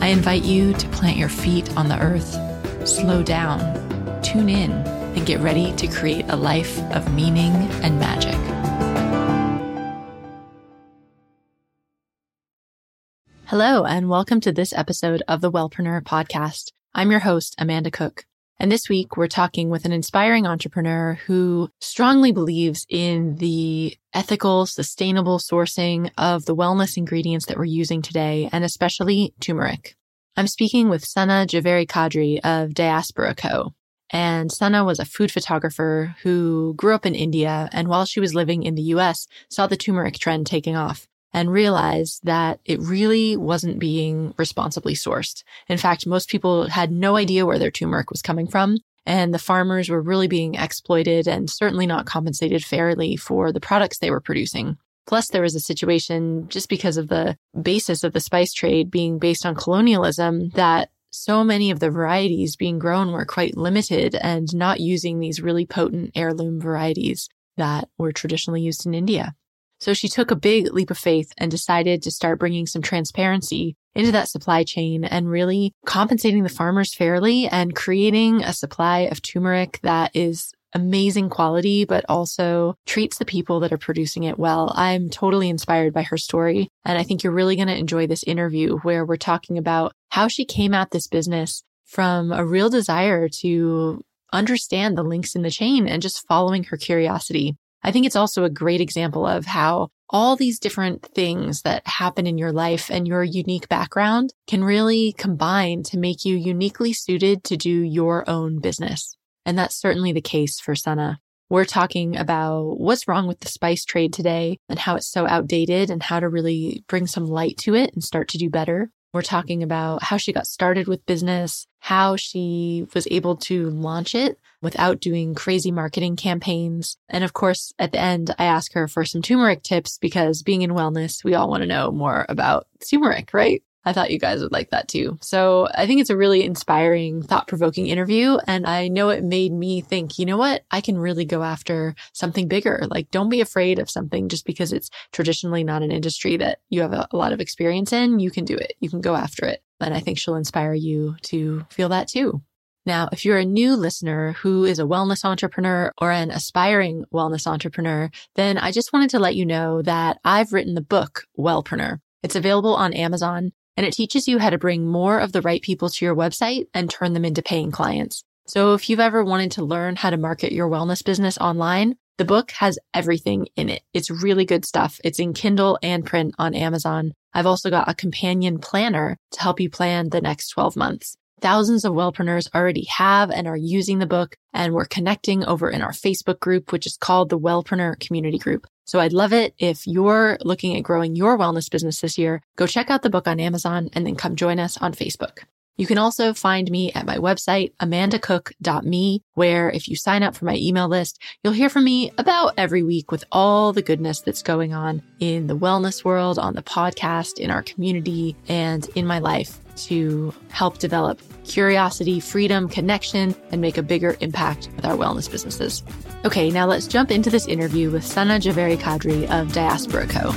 I invite you to plant your feet on the earth, slow down, tune in, and get ready to create a life of meaning and magic. Hello, and welcome to this episode of the Wellpreneur podcast. I'm your host, Amanda Cook. And this week, we're talking with an inspiring entrepreneur who strongly believes in the ethical, sustainable sourcing of the wellness ingredients that we're using today, and especially turmeric. I'm speaking with Sana Javeri Kadri of Diaspora Co. And Sana was a food photographer who grew up in India and while she was living in the US, saw the turmeric trend taking off and realized that it really wasn't being responsibly sourced. In fact, most people had no idea where their turmeric was coming from. And the farmers were really being exploited and certainly not compensated fairly for the products they were producing. Plus, there was a situation just because of the basis of the spice trade being based on colonialism that so many of the varieties being grown were quite limited and not using these really potent heirloom varieties that were traditionally used in India. So she took a big leap of faith and decided to start bringing some transparency into that supply chain and really compensating the farmers fairly and creating a supply of turmeric that is amazing quality, but also treats the people that are producing it well. I'm totally inspired by her story. And I think you're really going to enjoy this interview where we're talking about how she came at this business from a real desire to understand the links in the chain and just following her curiosity. I think it's also a great example of how all these different things that happen in your life and your unique background can really combine to make you uniquely suited to do your own business. And that's certainly the case for Sana. We're talking about what's wrong with the spice trade today and how it's so outdated and how to really bring some light to it and start to do better. We're talking about how she got started with business, how she was able to launch it without doing crazy marketing campaigns. And of course, at the end, I ask her for some turmeric tips because being in wellness, we all want to know more about turmeric, right? I thought you guys would like that too. So I think it's a really inspiring, thought provoking interview. And I know it made me think, you know what? I can really go after something bigger. Like, don't be afraid of something just because it's traditionally not an industry that you have a, a lot of experience in. You can do it. You can go after it. And I think she'll inspire you to feel that too. Now, if you're a new listener who is a wellness entrepreneur or an aspiring wellness entrepreneur, then I just wanted to let you know that I've written the book Wellpreneur. It's available on Amazon and it teaches you how to bring more of the right people to your website and turn them into paying clients. So if you've ever wanted to learn how to market your wellness business online, the book has everything in it. It's really good stuff. It's in Kindle and print on Amazon. I've also got a companion planner to help you plan the next 12 months. Thousands of wellpreneurs already have and are using the book, and we're connecting over in our Facebook group, which is called the Wellpreneur Community Group. So I'd love it if you're looking at growing your wellness business this year, go check out the book on Amazon and then come join us on Facebook. You can also find me at my website, amandacook.me, where if you sign up for my email list, you'll hear from me about every week with all the goodness that's going on in the wellness world, on the podcast, in our community, and in my life to help develop curiosity, freedom, connection, and make a bigger impact with our wellness businesses. Okay, now let's jump into this interview with Sana Javeri Kadri of Diaspora Co.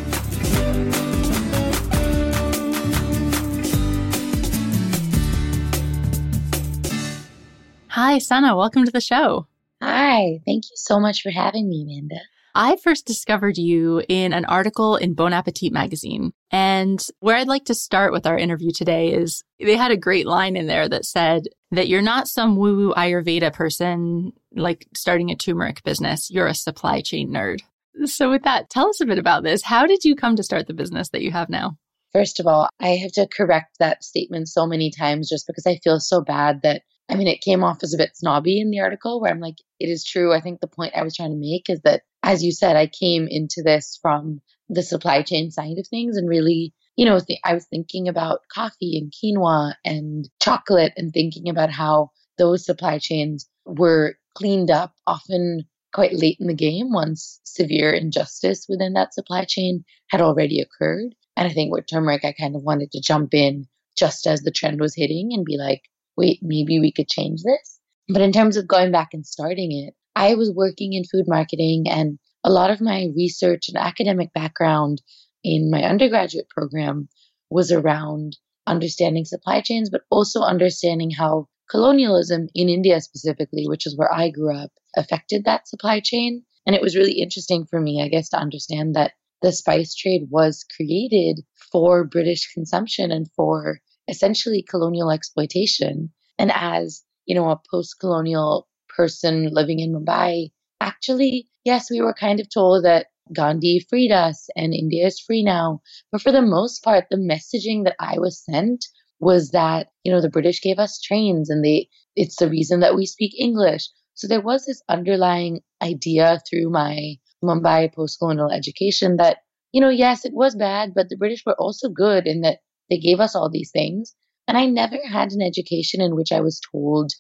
Hi, Sana. Welcome to the show. Hi. Thank you so much for having me, Amanda. I first discovered you in an article in Bon Appetit magazine. And where I'd like to start with our interview today is they had a great line in there that said that you're not some woo woo Ayurveda person like starting a turmeric business. You're a supply chain nerd. So, with that, tell us a bit about this. How did you come to start the business that you have now? First of all, I have to correct that statement so many times just because I feel so bad that I mean, it came off as a bit snobby in the article where I'm like, it is true. I think the point I was trying to make is that, as you said, I came into this from the supply chain side of things and really you know, I was thinking about coffee and quinoa and chocolate and thinking about how those supply chains were cleaned up often quite late in the game once severe injustice within that supply chain had already occurred. And I think with turmeric, I kind of wanted to jump in just as the trend was hitting and be like, wait, maybe we could change this. But in terms of going back and starting it, I was working in food marketing and a lot of my research and academic background in my undergraduate program was around understanding supply chains, but also understanding how colonialism in India specifically, which is where I grew up, affected that supply chain. And it was really interesting for me, I guess, to understand that the spice trade was created for British consumption and for essentially colonial exploitation. And as, you know, a post colonial person living in Mumbai, actually, yes, we were kind of told that Gandhi freed us and India is free now. But for the most part, the messaging that I was sent was that, you know, the British gave us trains and they, it's the reason that we speak English. So there was this underlying idea through my Mumbai post colonial education that, you know, yes, it was bad, but the British were also good in that they gave us all these things. And I never had an education in which I was told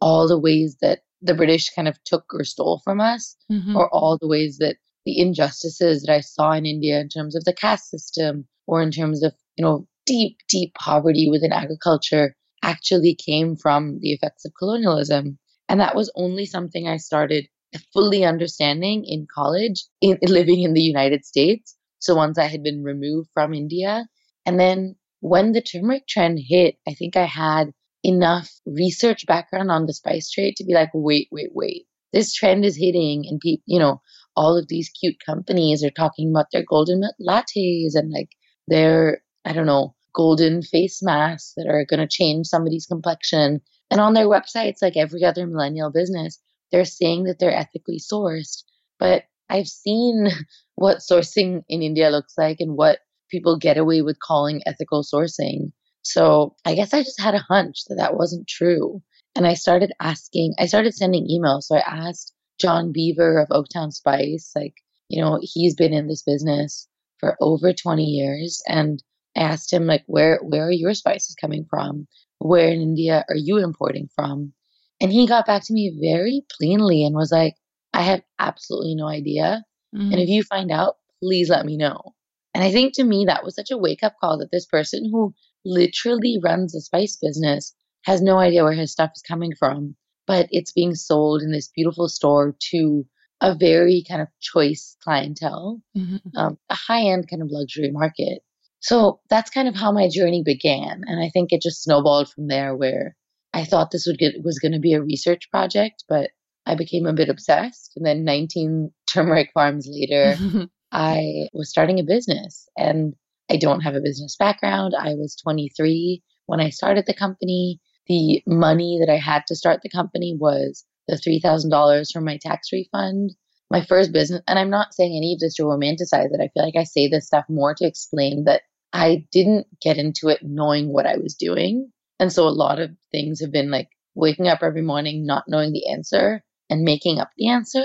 all the ways that the British kind of took or stole from us, mm-hmm. or all the ways that the injustices that I saw in India in terms of the caste system or in terms of, you know, deep, deep poverty within agriculture actually came from the effects of colonialism. And that was only something I started fully understanding in college, in, living in the United States. So once I had been removed from India. And then when the turmeric trend hit, I think I had enough research background on the spice trade to be like, wait, wait, wait. This trend is hitting, and people, you know, all of these cute companies are talking about their golden lattes and like their, I don't know, golden face masks that are going to change somebody's complexion. And on their websites, like every other millennial business, they're saying that they're ethically sourced. But I've seen what sourcing in India looks like and what people get away with calling ethical sourcing. So I guess I just had a hunch that that wasn't true. And I started asking, I started sending emails. So I asked John Beaver of Oaktown Spice, like, you know, he's been in this business for over 20 years. And I asked him, like, where, where are your spices coming from? Where in India are you importing from? And he got back to me very plainly and was like, I have absolutely no idea. Mm-hmm. And if you find out, please let me know. And I think to me, that was such a wake up call that this person who literally runs a spice business has no idea where his stuff is coming from, but it's being sold in this beautiful store to a very kind of choice clientele, mm-hmm. um, a high end kind of luxury market. So that's kind of how my journey began. And I think it just snowballed from there where I thought this would get, was going to be a research project, but I became a bit obsessed. And then 19 turmeric farms later, I was starting a business and I don't have a business background. I was 23 when I started the company. The money that I had to start the company was the $3,000 from my tax refund. My first business, and I'm not saying any of this to romanticize it. I feel like I say this stuff more to explain that I didn't get into it knowing what I was doing. And so a lot of things have been like waking up every morning, not knowing the answer and making up the answer.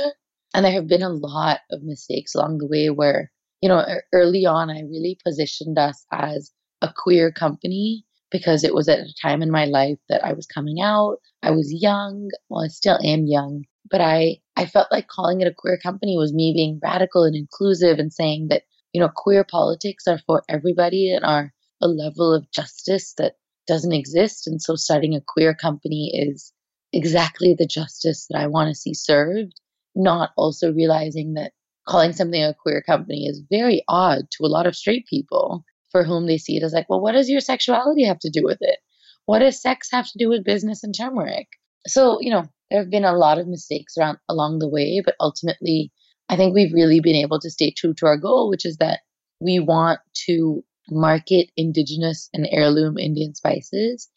And there have been a lot of mistakes along the way where, you know, early on, I really positioned us as a queer company because it was at a time in my life that I was coming out. I was young. Well, I still am young, but I, I felt like calling it a queer company was me being radical and inclusive and saying that, you know, queer politics are for everybody and are a level of justice that doesn't exist. And so starting a queer company is exactly the justice that I want to see served, not also realizing that calling something a queer company is very odd to a lot of straight people for whom they see it as like, well, what does your sexuality have to do with it? What does sex have to do with business and turmeric? So, you know, there have been a lot of mistakes around along the way, but ultimately, I think we've really been able to stay true to our goal, which is that we want to market indigenous and heirloom Indian spices.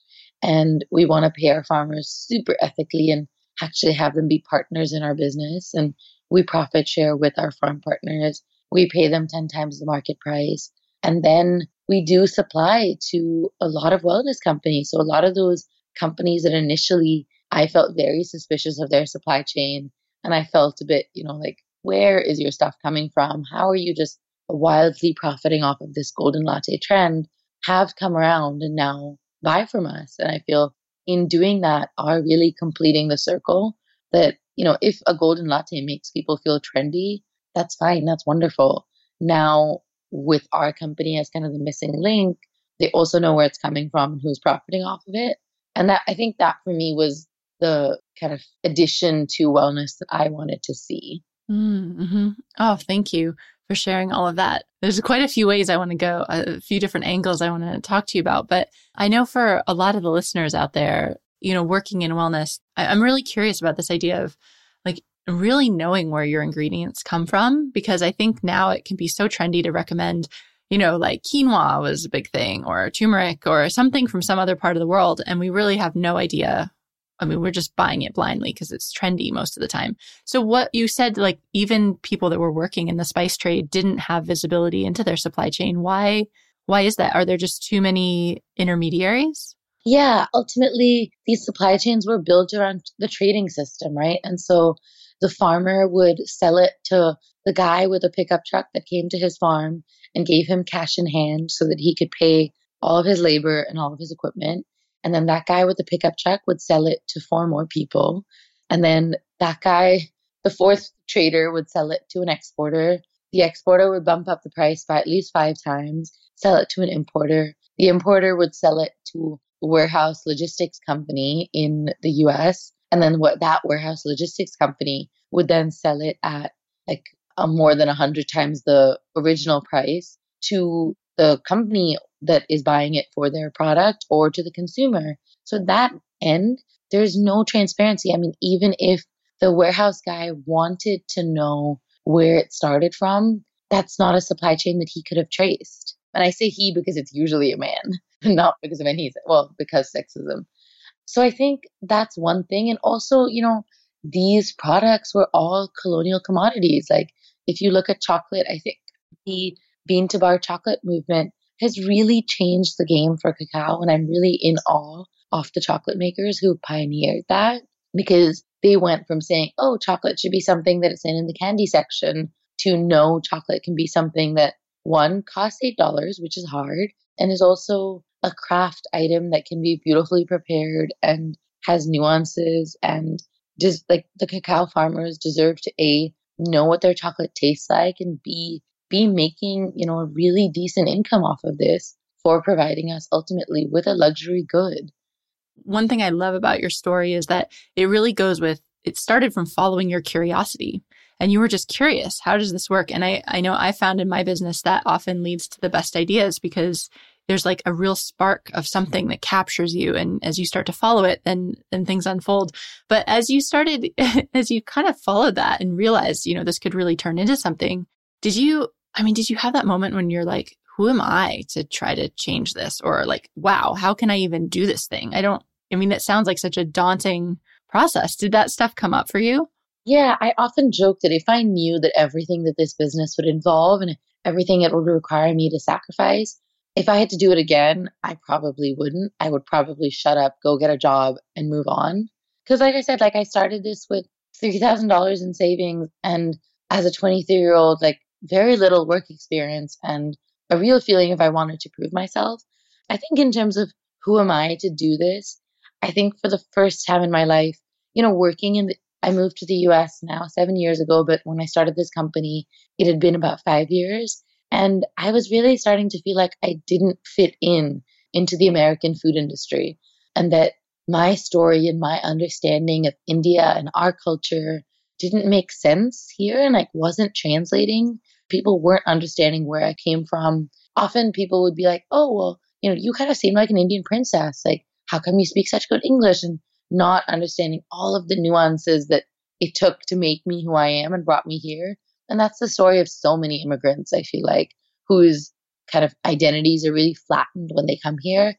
And we want to pay our farmers super ethically and actually have them be partners in our business. And we profit share with our farm partners. We pay them 10 times the market price. And then we do supply to a lot of wellness companies. So a lot of those companies that initially I felt very suspicious of their supply chain. And I felt a bit, you know, like, where is your stuff coming from? How are you just wildly profiting off of this golden latte trend have come around and now buy from us. And I feel in doing that are really completing the circle that, you know, if a golden latte makes people feel trendy, that's fine. That's wonderful. Now, with our company as kind of the missing link, they also know where it's coming from and who's profiting off of it. And that I think that for me was the kind of addition to wellness that I wanted to see. Mm-hmm. Oh, thank you for sharing all of that. There's quite a few ways I want to go, a few different angles I want to talk to you about. But I know for a lot of the listeners out there, you know, working in wellness, I'm really curious about this idea of like really knowing where your ingredients come from, because I think now it can be so trendy to recommend, you know, like quinoa was a big thing or turmeric or something from some other part of the world. And we really have no idea I mean, we're just buying it blindly because it's trendy most of the time. So what you said, like even people that were working in the spice trade didn't have visibility into their supply chain. Why, why is that? Are there just too many intermediaries? Yeah, ultimately these supply chains were built around the trading system, right? And so the farmer would sell it to the guy with a pickup truck that came to his farm and gave him cash in hand so that he could pay all of his labor and all of his equipment. And then that guy with the pickup truck would sell it to four more people. And then that guy, the fourth trader, would sell it to an exporter. The exporter would bump up the price by at least five times, sell it to an importer. The importer would sell it to warehouse logistics company in the US. And then what that warehouse logistics company would then sell it at like a more than a hundred times the original price to the company that is buying it for their product or to the consumer. So that end, there's no transparency. I mean, even if the warehouse guy wanted to know where it started from, that's not a supply chain that he could have traced. And I say he because it's usually a man, not because of any, well, because sexism. So I think that's one thing. And also, you know, these products were all colonial commodities. Like if you look at chocolate, I think the bean to bar chocolate movement has really changed the game for cacao. And I'm really in awe of the chocolate makers who pioneered that because they went from saying, oh, chocolate should be something that is in, in the candy section to no, chocolate can be something that one costs $8, which is hard, and is also a craft item that can be beautifully prepared and has nuances and just like the cacao farmers deserve to a know what their chocolate tastes like and b be making, you know, a really decent income off of this for providing us ultimately with a luxury good. One thing I love about your story is that it really goes with it started from following your curiosity and you were just curious how does this work and i i know i found in my business that often leads to the best ideas because there's like a real spark of something that captures you and as you start to follow it then then things unfold but as you started as you kind of followed that and realized you know this could really turn into something did you I mean, did you have that moment when you're like, who am I to try to change this? Or like, wow, how can I even do this thing? I don't, I mean, that sounds like such a daunting process. Did that stuff come up for you? Yeah, I often joke that if I knew that everything that this business would involve and everything it would require me to sacrifice, if I had to do it again, I probably wouldn't. I would probably shut up, go get a job, and move on. Because, like I said, like I started this with $3,000 in savings. And as a 23 year old, like very little work experience and a real feeling if I wanted to prove myself. I think in terms of who am I to do this, I think for the first time in my life, you know, working in the, I moved to the US now seven years ago, but when I started this company, it had been about five years. And I was really starting to feel like I didn't fit in into the American food industry and that my story and my understanding of India and our culture didn't make sense here and like wasn't translating. People weren't understanding where I came from. Often people would be like, oh, well, you know, you kind of seem like an Indian princess. Like, how come you speak such good English? And not understanding all of the nuances that it took to make me who I am and brought me here. And that's the story of so many immigrants, I feel like, whose kind of identities are really flattened when they come here.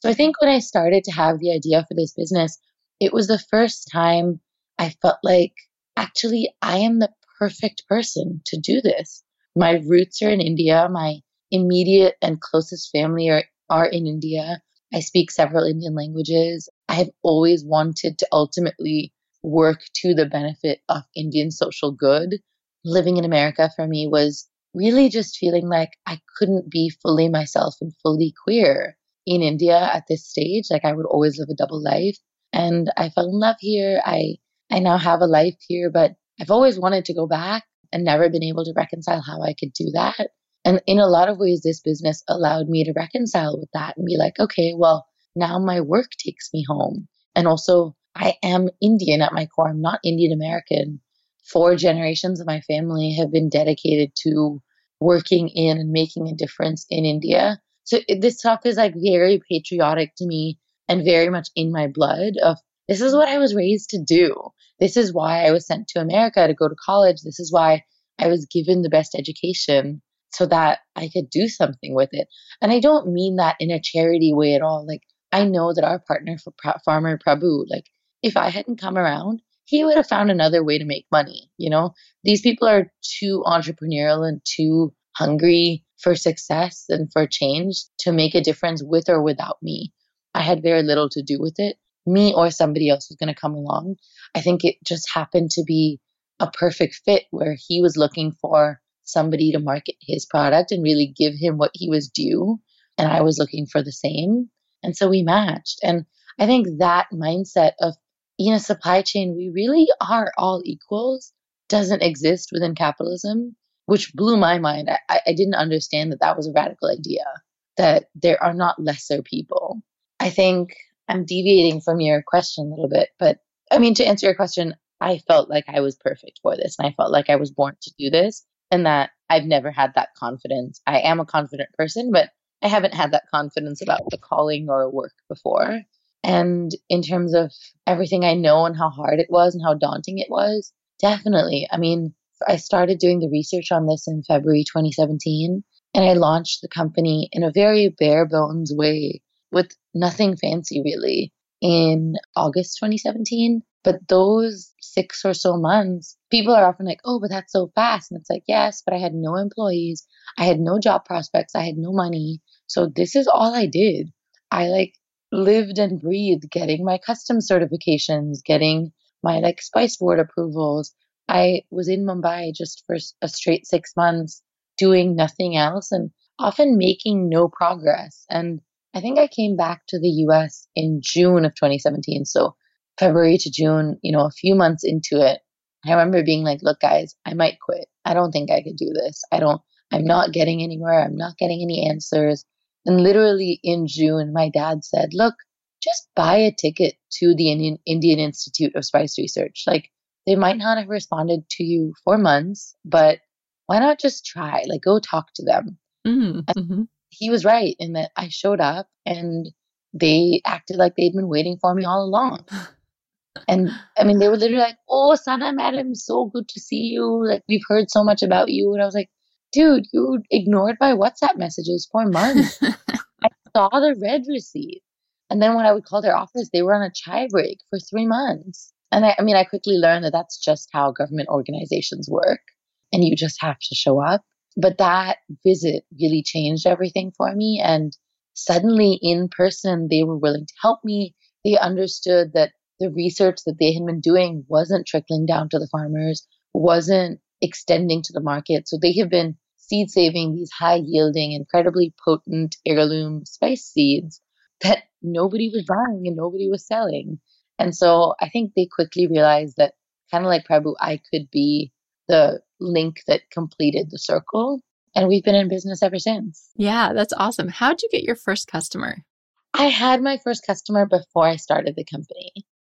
So I think when I started to have the idea for this business, it was the first time I felt like actually, I am the perfect person to do this. My roots are in India. My immediate and closest family are, are in India. I speak several Indian languages. I have always wanted to ultimately work to the benefit of Indian social good. Living in America for me was really just feeling like I couldn't be fully myself and fully queer in India at this stage. Like I would always live a double life. And I fell in love here. I I now have a life here, but I've always wanted to go back and never been able to reconcile how I could do that. And in a lot of ways, this business allowed me to reconcile with that and be like, okay, well, now my work takes me home. And also, I am Indian at my core. I'm not Indian American. Four generations of my family have been dedicated to working in and making a difference in India. So this talk is like very patriotic to me and very much in my blood of this is what I was raised to do. This is why I was sent to America to go to college. This is why I was given the best education so that I could do something with it. And I don't mean that in a charity way at all. Like I know that our partner for Farmer Prabhu, like if I hadn't come around, he would have found another way to make money. You know, these people are too entrepreneurial and too hungry for success and for change to make a difference with or without me. I had very little to do with it. Me or somebody else was going to come along. I think it just happened to be a perfect fit where he was looking for somebody to market his product and really give him what he was due. And I was looking for the same. And so we matched. And I think that mindset of in a supply chain, we really are all equals doesn't exist within capitalism, which blew my mind. I, I didn't understand that that was a radical idea, that there are not lesser people. I think I'm deviating from your question a little bit, but I mean, to answer your question, I felt like I was perfect for this and I felt like I was born to do this and that I've never had that confidence. I am a confident person, but I haven't had that confidence about the calling or work before. And in terms of everything I know and how hard it was and how daunting it was, definitely. I mean, I started doing the research on this in February 2017, and I launched the company in a very bare bones way with nothing fancy really in August 2017. But those six or so months, people are often like, oh, but that's so fast. And it's like, yes, but I had no employees. I had no job prospects. I had no money. So this is all I did. I like lived and breathed getting my custom certifications, getting my like spice board approvals. I was in Mumbai just for a straight six months doing nothing else and often making no progress. And I think I came back to the US in June of 2017. So February to June, you know, a few months into it, I remember being like, look, guys, I might quit. I don't think I could do this. I don't, I'm not getting anywhere. I'm not getting any answers. And literally in June, my dad said, look, just buy a ticket to the Indian, Indian Institute of Spice Research. Like, they might not have responded to you for months, but why not just try? Like, go talk to them. Mm-hmm. He was right in that I showed up and they acted like they'd been waiting for me all along. And I mean, they were literally like, "Oh, Sana, madam, so good to see you. Like, we've heard so much about you." And I was like, "Dude, you ignored my WhatsApp messages for months. I saw the read receipt, and then when I would call their office, they were on a chai break for three months. And I, I mean, I quickly learned that that's just how government organizations work, and you just have to show up. But that visit really changed everything for me, and suddenly in person, they were willing to help me. They understood that the research that they had been doing wasn't trickling down to the farmers, wasn't extending to the market. So they have been seed saving these high yielding, incredibly potent heirloom spice seeds that nobody was buying and nobody was selling. And so I think they quickly realized that kind of like Prabhu, I could be the link that completed the circle. And we've been in business ever since. Yeah, that's awesome. How'd you get your first customer? I had my first customer before I started the company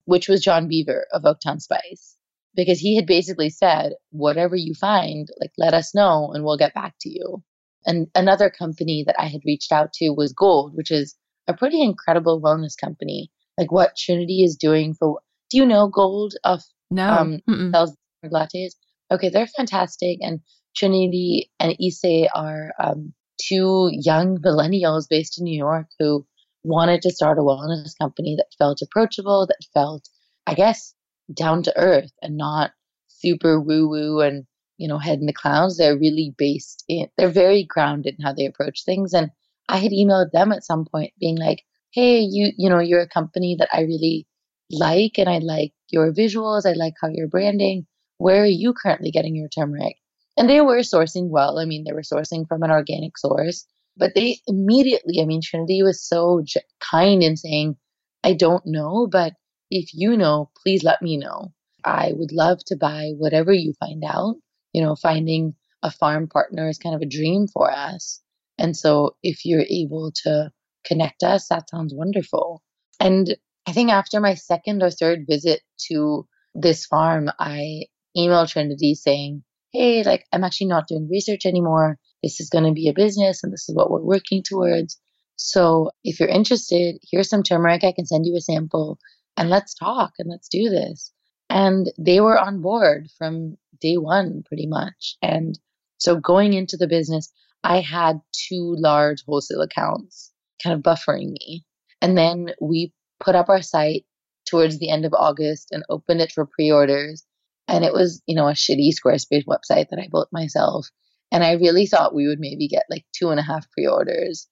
which was John Beaver of Oaktown Spice, because he had basically said, whatever you find, like let us know and we'll get back to you. And another company that I had reached out to was Golde, which is a pretty incredible wellness company. Like what Trinity is doing for, do you know Golde of no um, sells lattes? Okay, they're fantastic. And Trinity and Issey are um, two young millennials based in New York who wanted to start a wellness company that felt approachable, that felt, I guess, down to earth and not super woo woo and, you know, head in the clouds. They're really based in, they're very grounded in how they approach things. And I had emailed them at some point being like, hey, you, you know, you're a company that I really like and I like your visuals. I like how you're branding. Where are you currently getting your turmeric? And they were sourcing well. I mean, they were sourcing from an organic source, but they immediately, I mean, Trinity was so kind in saying, I don't know, but if you know, please let me know. I would love to buy whatever you find out. You know, finding a farm partner is kind of a dream for us. And so if you're able to connect us, that sounds wonderful. And I think after my second or third visit to this farm, I emailed Trinity saying, Hey, like, I'm actually not doing research anymore. This is going to be a business and this is what we're working towards. So if you're interested, here's some turmeric. I can send you a sample and let's talk and let's do this. And they were on board from day one, pretty much. And so going into the business, I had two large wholesale accounts kind of buffering me. And then we put up our site towards the end of August and opened it for pre orders. And it was, you know, a shitty Squarespace website that I built myself. And I really thought we would maybe get like two and a half pre orders.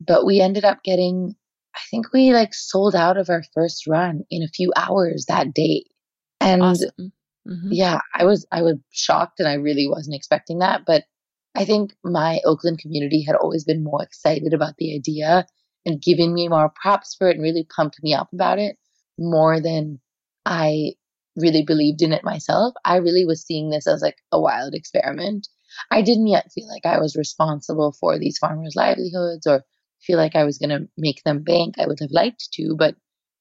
But we ended up getting, I think we like sold out of our first run in a few hours that day. And awesome. mm-hmm. yeah, I was, I was shocked and I really wasn't expecting that. But I think my Oakland community had always been more excited about the idea and giving me more props for it and really pumped me up about it more than I really believed in it myself. I really was seeing this as like a wild experiment. I didn't yet feel like I was responsible for these farmers' livelihoods or feel like I was going to make them bank. I would have liked to, but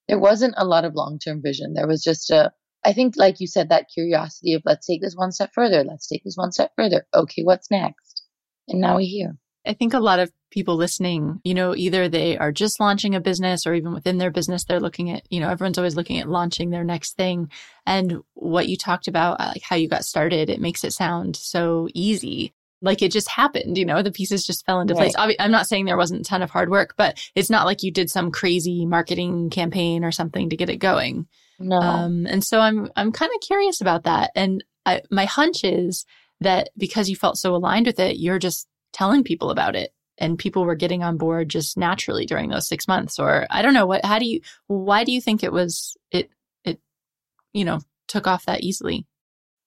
there wasn't a lot of long term vision. There was just a, I think, like you said, that curiosity of let's take this one step further. Let's take this one step further. Okay, what's next? And now we're here. I think a lot of people listening, you know, either they are just launching a business or even within their business, they're looking at, you know, everyone's always looking at launching their next thing. And what you talked about, like how you got started, it makes it sound so easy. Like it just happened, you know, the pieces just fell into right. place. I'm not saying there wasn't a ton of hard work, but it's not like you did some crazy marketing campaign or something to get it going. No. Um, and so I'm, I'm kind of curious about that. And I, my hunch is that because you felt so aligned with it, you're just telling people about it and people were getting on board just naturally during those six months or i don't know what how do you why do you think it was it it you know took off that easily?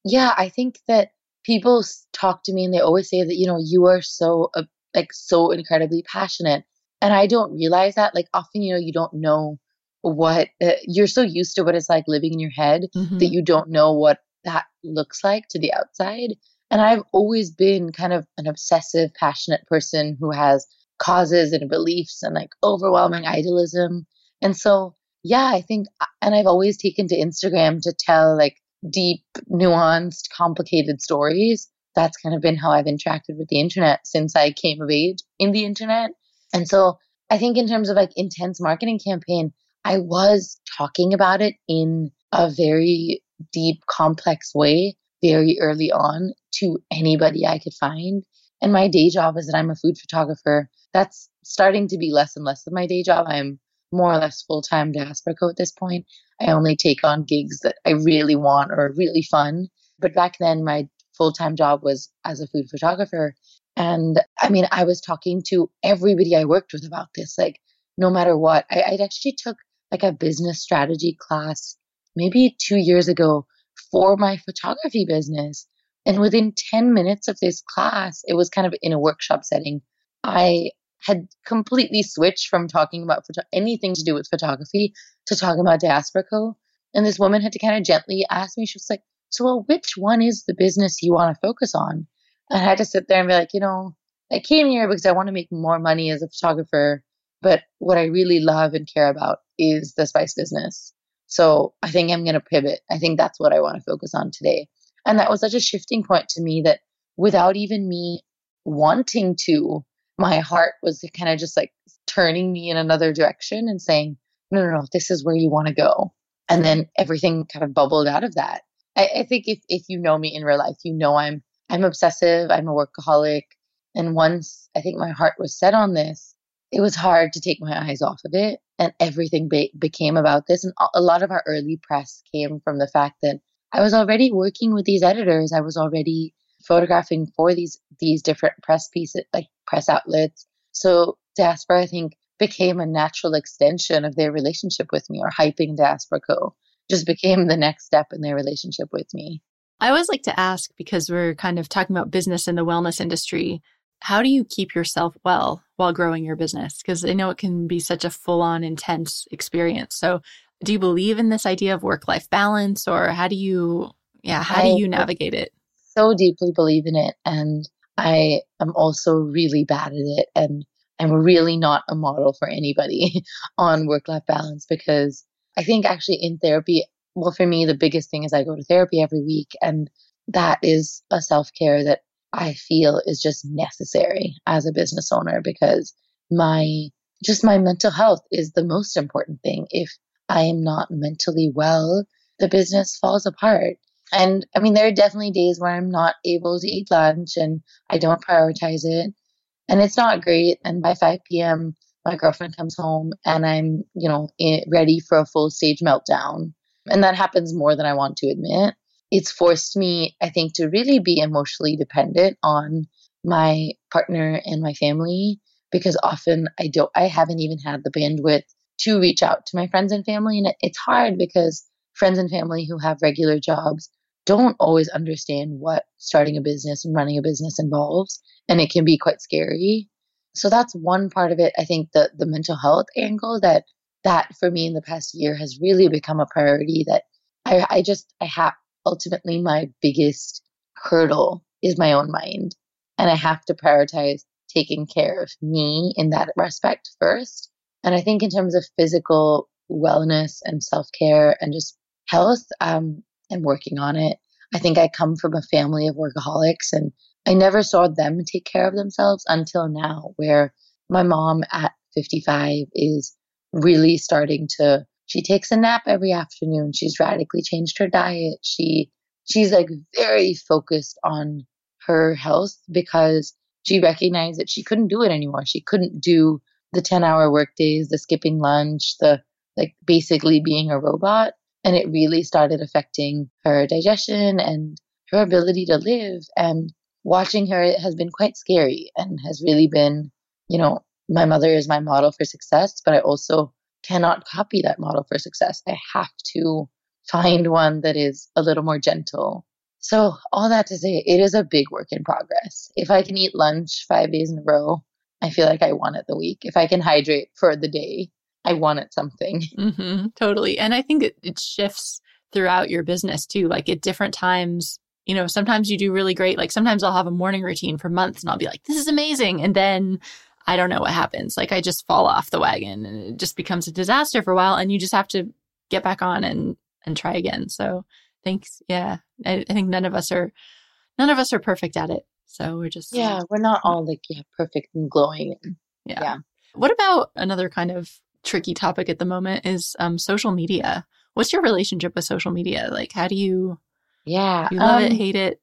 Yeah i think that people talk to me and they always say that you know you are so uh, like so incredibly passionate. And i don't realize that like often you know you don't know what uh, you're so used to what it's like living in your head mm-hmm. that you don't know what that looks like to the outside and I've always been kind of an obsessive, passionate person who has causes and beliefs and like overwhelming idealism. And so, yeah, I think, uh, and I've always taken to Instagram to tell like deep, nuanced, complicated stories. That's kind of been how I've interacted with the internet since I came of age in the internet. And so I think in terms of like intense marketing campaign, I was talking about it in a very deep, complex way very early on to anybody I could find. And my day job is that I'm a food photographer. That's starting to be less and less of my day job. I'm more or less full time diaspora at this point. I only take on gigs that I really want or really fun. But back then, my full time job was as a food photographer. And I mean, I was talking to everybody I worked with about this. Like, no matter what, I, I actually took like a business strategy class maybe two years ago for my photography business. And within 10 minutes of this class, it was kind of in a workshop setting. I had completely switched from talking about photo- anything to do with photography to talking about Diaspora Co. And this woman had to kind of gently ask me, she was like, So, well, which one is the business you want to focus on? And I had to sit there and be like, You know, I came here because I want to make more money as a photographer. But what I really love and care about is the spice business. So I think I'm going to pivot. I think that's what I want to focus on today. And that was such a shifting point to me that without even me wanting to, my heart was kind of just like turning me in another direction and saying, no, no, no, this is where you want to go. And then everything kind of bubbled out of that. I, I think if, if you know me in real life, you know I'm I'm obsessive, I'm a workaholic. And once I think my heart was set on this, it was hard to take my eyes off of it and everything be- became about this and a lot of our early press came from the fact that i was already working with these editors i was already photographing for these these different press pieces like press outlets so diaspora i think became a natural extension of their relationship with me or hyping diaspora co just became the next step in their relationship with me I always like to ask because we're kind of talking about business in the wellness industry. How do you keep yourself well while growing your business? Because I know it can be such a full on, intense experience. So, do you believe in this idea of work life balance or how do you, yeah, how do you navigate it? So deeply believe in it. And I am also really bad at it. And I'm really not a model for anybody on work life balance because I think actually in therapy, well, for me, the biggest thing is I go to therapy every week. And that is a self care that I feel is just necessary as a business owner because my just my mental health is the most important thing. If I am not mentally well, the business falls apart. And I mean, there are definitely days where I'm not able to eat lunch and I don't prioritize it. And it's not great. And by 5 p.m., my girlfriend comes home and I'm, you know, ready for a full stage meltdown. And that happens more than I want to admit. It's forced me, I think, to really be emotionally dependent on my partner and my family because often I don't, I haven't even had the bandwidth to reach out to my friends and family. And it's hard because friends and family who have regular jobs don't always understand what starting a business and running a business involves. And it can be quite scary. So that's one part of it. I think the, the mental health angle that that for me in the past year has really become a priority that I, I just I have ultimately my biggest hurdle is my own mind. And I have to prioritize taking care of me in that respect first and I think in terms of physical wellness and self care and just health, um, and working on it. I think I come from a family of workaholics and I never saw them take care of themselves until now, where my mom at 55 is really starting to, she takes a nap every afternoon. She's radically changed her diet. She, she's like very focused on her health because she recognized that she couldn't do it anymore. She couldn't do the 10 hour workdays, the skipping lunch, the like basically being a robot. And it really started affecting her digestion and her ability to live. And watching her has been quite scary and has really been, you know, my mother is my model for success, but I also cannot copy that model for success. I have to find one that is a little more gentle. So, all that to say, it is a big work in progress. If I can eat lunch five days in a row, I feel like I won it the week. If I can hydrate for the day, I won it something. Mm-hmm, totally. And I think it, it shifts throughout your business too. Like at different times, you know, sometimes you do really great. Like sometimes I'll have a morning routine for months and I'll be like, this is amazing. And then I don't know what happens. Like I just fall off the wagon and it just becomes a disaster for a while. And you just have to get back on and, and try again. So thanks. Yeah. I, I think none of us are, none of us are perfect at it. So we're just yeah, we're not all like yeah, perfect and glowing. Yeah. yeah. What about another kind of tricky topic at the moment is um, social media. What's your relationship with social media? Like, how do you? Yeah, you love um, it, hate it,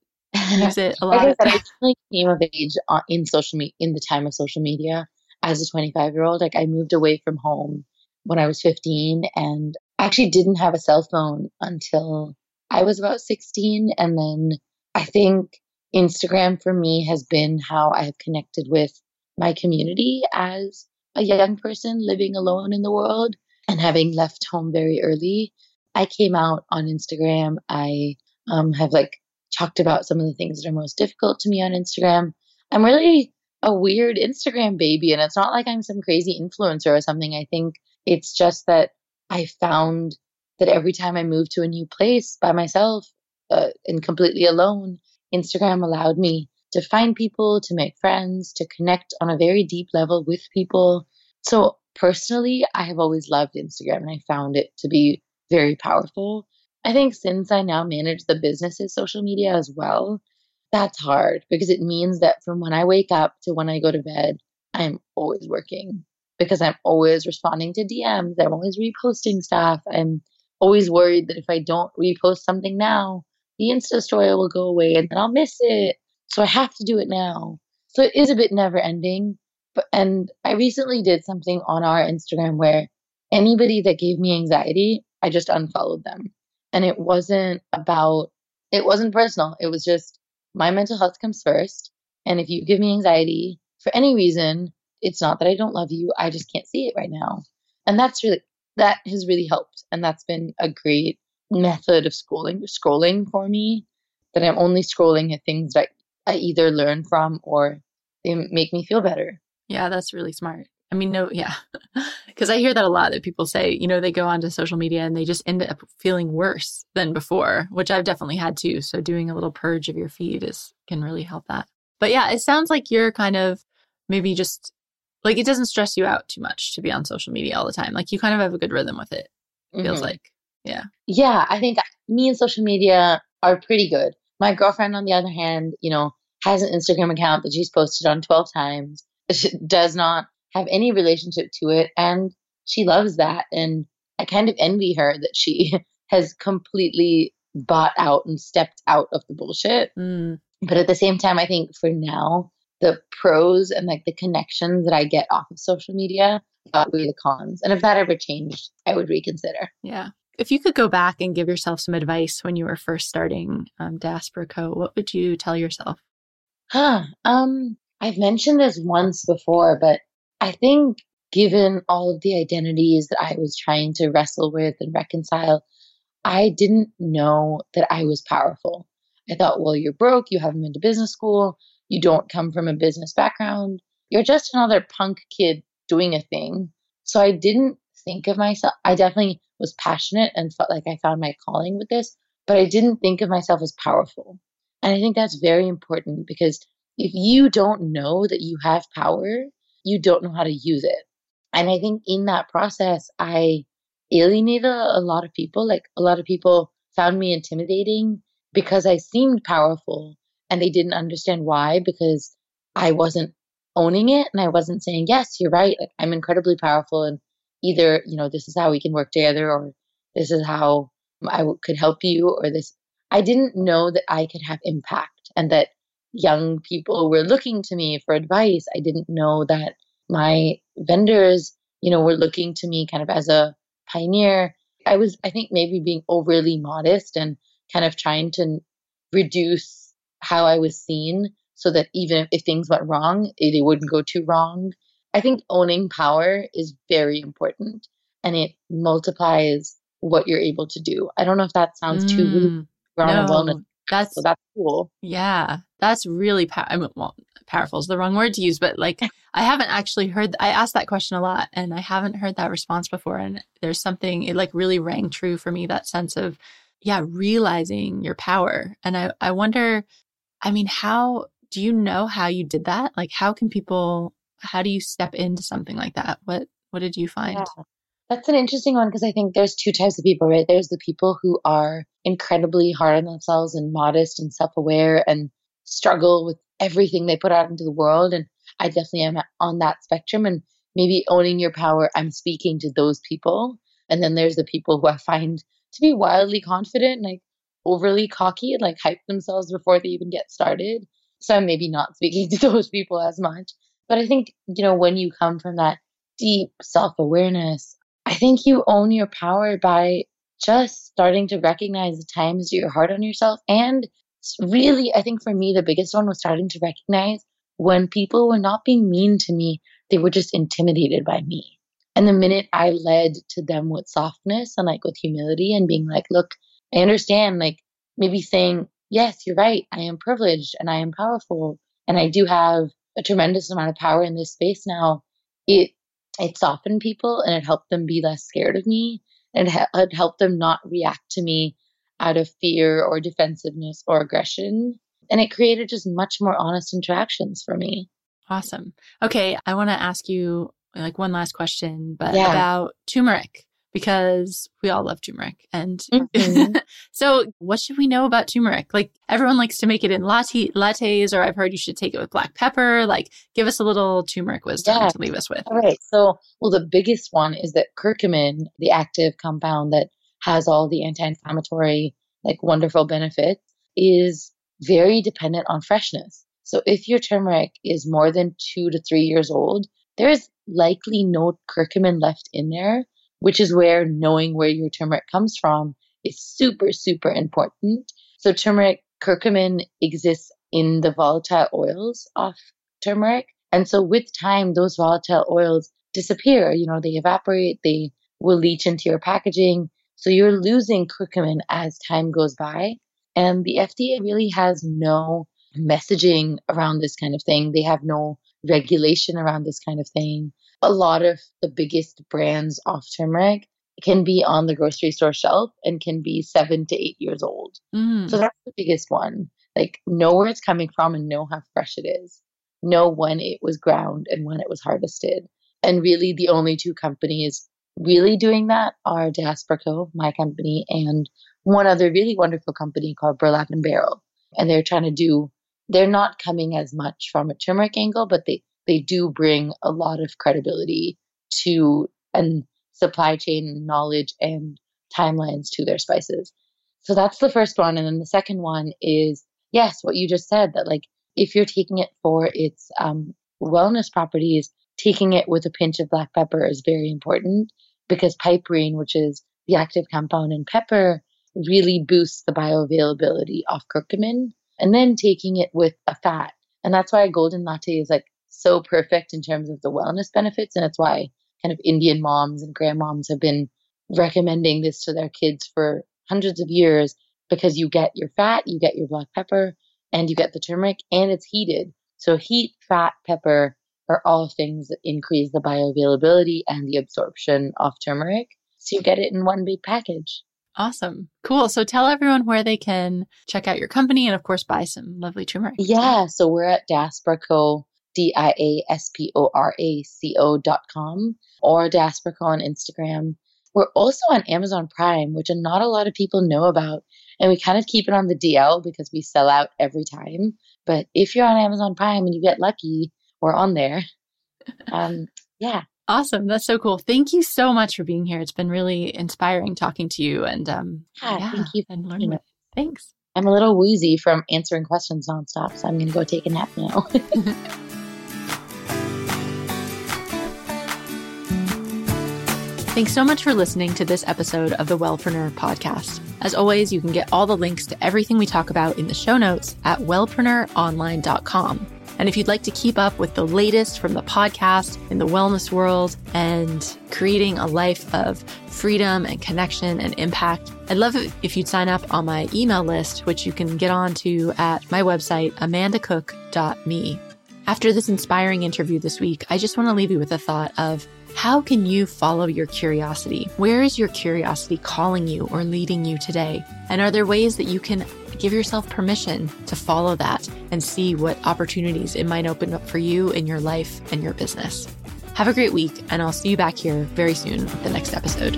use it a lot. like I said, I came of age in social media in the time of social media as a 25 year old. Like, I moved away from home when I was 15, and actually didn't have a cell phone until I was about 16, and then I think Instagram for me has been how I have connected with my community as a young person living alone in the world and having left home very early. I came out on Instagram. I um, have like talked about some of the things that are most difficult to me on Instagram. I'm really a weird Instagram baby, and it's not like I'm some crazy influencer or something. I think it's just that I found that every time I moved to a new place by myself uh, and completely alone, Instagram allowed me to find people, to make friends, to connect on a very deep level with people. So, personally, I have always loved Instagram and I found it to be very powerful. I think since I now manage the business's social media as well, that's hard because it means that from when I wake up to when I go to bed, I'm always working because I'm always responding to DMs. I'm always reposting stuff. I'm always worried that if I don't repost something now, the Insta story will go away and then I'll miss it. So I have to do it now. So it is a bit never ending. But and I recently did something on our Instagram where anybody that gave me anxiety, I just unfollowed them. And it wasn't about it wasn't personal. It was just my mental health comes first. And if you give me anxiety for any reason, it's not that I don't love you. I just can't see it right now. And that's really that has really helped. And that's been a great method of scrolling scrolling for me. that I'm only scrolling at things that I either learn from or they make me feel better. Yeah, that's really smart. I mean, no, yeah. Because I hear that a lot that people say, you know, they go onto social media and they just end up feeling worse than before, which I've definitely had too. So doing a little purge of your feed is can really help that. But yeah, it sounds like you're kind of maybe just like it doesn't stress you out too much to be on social media all the time. Like you kind of have a good rhythm with it. Feels Mhm. like. Yeah. Yeah, I think me and social media are pretty good. My girlfriend, on the other hand, you know, has an Instagram account that she's posted on 12 times. She does not have any relationship to it. And she loves that. And I kind of envy her that she has completely bought out and stepped out of the bullshit. Mm, But at the same time, I think for now, the pros and like the connections that I get off of social media outweigh the cons. And if that ever changed, I would reconsider. yeah. If you could go back and give yourself some advice when you were first starting um, Diaspora Co., what would you tell yourself? Huh. Um, I've mentioned this once before, but I think given all of the identities that I was trying to wrestle with and reconcile, I didn't know that I was powerful. I thought, well, you're broke, you haven't been to business school, you don't come from a business background, you're just another punk kid doing a thing. So I didn't think of myself. I definitely was passionate and felt like I found my calling with this, but I didn't think of myself as powerful. And I think that's very important because if you don't know that you have power, you don't know how to use it. And I think in that process, I alienated a lot of people. Like a lot of people found me intimidating because I seemed powerful and they didn't understand why because I wasn't owning it and I wasn't saying, yes, you're right. Like, I'm incredibly powerful and either, you know, this is how we can work together or this is how I w- could help you or this. I didn't know that I could have impact and that young people were looking to me for advice. I didn't know that my vendors, you know, were looking to me kind of as a pioneer. I was, I think, maybe being overly modest and kind of trying to reduce how I was seen so that even if things went wrong, eh, they wouldn't go too wrong. I think owning power is very important and it multiplies what you're able to do. I don't know if that sounds too Mm, ground of no, wellness, that's so that's cool. Yeah, that's really pow- I mean, well, powerful is the wrong word to use, but like I haven't actually heard. I asked that question a lot, and I haven't heard that response before. And there's something it like really rang true for me. That sense of yeah, realizing your power. And I I wonder, I mean, how do you know how you did that? Like, how can people? How do you step into something like that? What What did you find? Yeah. That's an interesting one because I think there's two types of people, right? There's the people who are incredibly hard on themselves and modest and self aware and struggle with everything they put out into the world. And I definitely am on that spectrum. And maybe owning your power, I'm speaking to those people. And then there's the people who I find to be wildly confident, and like overly cocky, and like hype themselves before they even get started. So I'm maybe not speaking to those people as much. But I think, you know, when you come from that deep self awareness, I think you own your power by just starting to recognize the times that you're hard on yourself. And really, I think for me, the biggest one was starting to recognize when people were not being mean to me, they were just intimidated by me. And the minute I led to them with softness and like with humility and being like, look, I understand, like maybe saying, yes, you're right. I am privileged and I am powerful and I do have a tremendous amount of power in this space now. It it softened people and it helped them be less scared of me and it, it helped them not react to me out of fear or defensiveness or aggression and it created just much more honest interactions for me Awesome. Okay, I want to ask you like one last question, but Yeah. about turmeric because we all love turmeric. And Mhm. so, what should we know about turmeric? Like everyone likes to make it in latte lattes, or I've heard you should take it with black pepper. Like, give us a little turmeric wisdom Yeah. to leave us with. all right so well the biggest one is that curcumin the active compound that has all the anti-inflammatory like wonderful benefits is very dependent on freshness so if your turmeric is more than two to three years old there's likely no curcumin left in there which is where knowing where your turmeric comes from is super super important so turmeric curcumin exists in the volatile oils of turmeric and so with time, those volatile oils disappear. You know, they evaporate, they will leach into your packaging. So you're losing curcumin as time goes by. And the FDA really has no messaging around this kind of thing. They have no regulation around this kind of thing. A lot of the biggest brands of turmeric can be on the grocery store shelf and can be seven to eight years old. Mm. So that's the biggest one. Like, know where it's coming from and know how fresh it is. Know when it was ground and when it was harvested. And really, the only two companies really doing that are Diaspora Co., my company, and one other really wonderful company called Burlap and Barrel. And they're trying to do, they're not coming as much from a turmeric angle, but they, they do bring a lot of credibility to and supply chain knowledge and timelines to their spices. So that's the first one. And then the second one is, yes, what you just said that like if you're taking it for its um, wellness properties, taking it with a pinch of black pepper is very important because piperine, which is the active compound in pepper, really boosts the bioavailability of curcumin. And then taking it with a fat. And that's why a golden latte is like so perfect in terms of the wellness benefits. And it's why kind of Indian moms and grandmoms have been recommending this to their kids for hundreds of years because you get your fat, you get your black pepper, and you get the turmeric, and it's heated. So, heat, fat, pepper are all things that increase the bioavailability and the absorption of turmeric. So, you get it in one big package. Awesome. Cool. So tell everyone where they can check out your company and, of course, buy some lovely turmeric. Yeah. So we're at Diaspora Co. D-I-A-S-P-O-R-A-C-O dot com or Diaspora Co on Instagram. We're also on Amazon Prime, which not a lot of people know about. And we kind of keep it on the DL because we sell out every time. But if you're on Amazon Prime and you get lucky, we're on there. Um, yeah. Awesome. That's so cool. Thank you so much for being here. It's been really inspiring talking to you and um yeah, yeah thank you and learning. You Thanks. I'm a little woozy from answering questions nonstop, so I'm going to go take a nap now. Thanks so much for listening to this episode of the Wellpreneur podcast. As always, you can get all the links to everything we talk about in the show notes at wellpreneuronline.com. And if you'd like to keep up with the latest from the podcast in the wellness world and creating a life of freedom and connection and impact, I'd love it if you'd sign up on my email list, which you can get onto at my website, amandacook.me. After this inspiring interview this week, I just want to leave you with a thought of how can you follow your curiosity? Where is your curiosity calling you or leading you today? And are there ways that you can give yourself permission to follow that and see what opportunities it might open up for you in your life and your business? Have a great week, and I'll see you back here very soon with the next episode.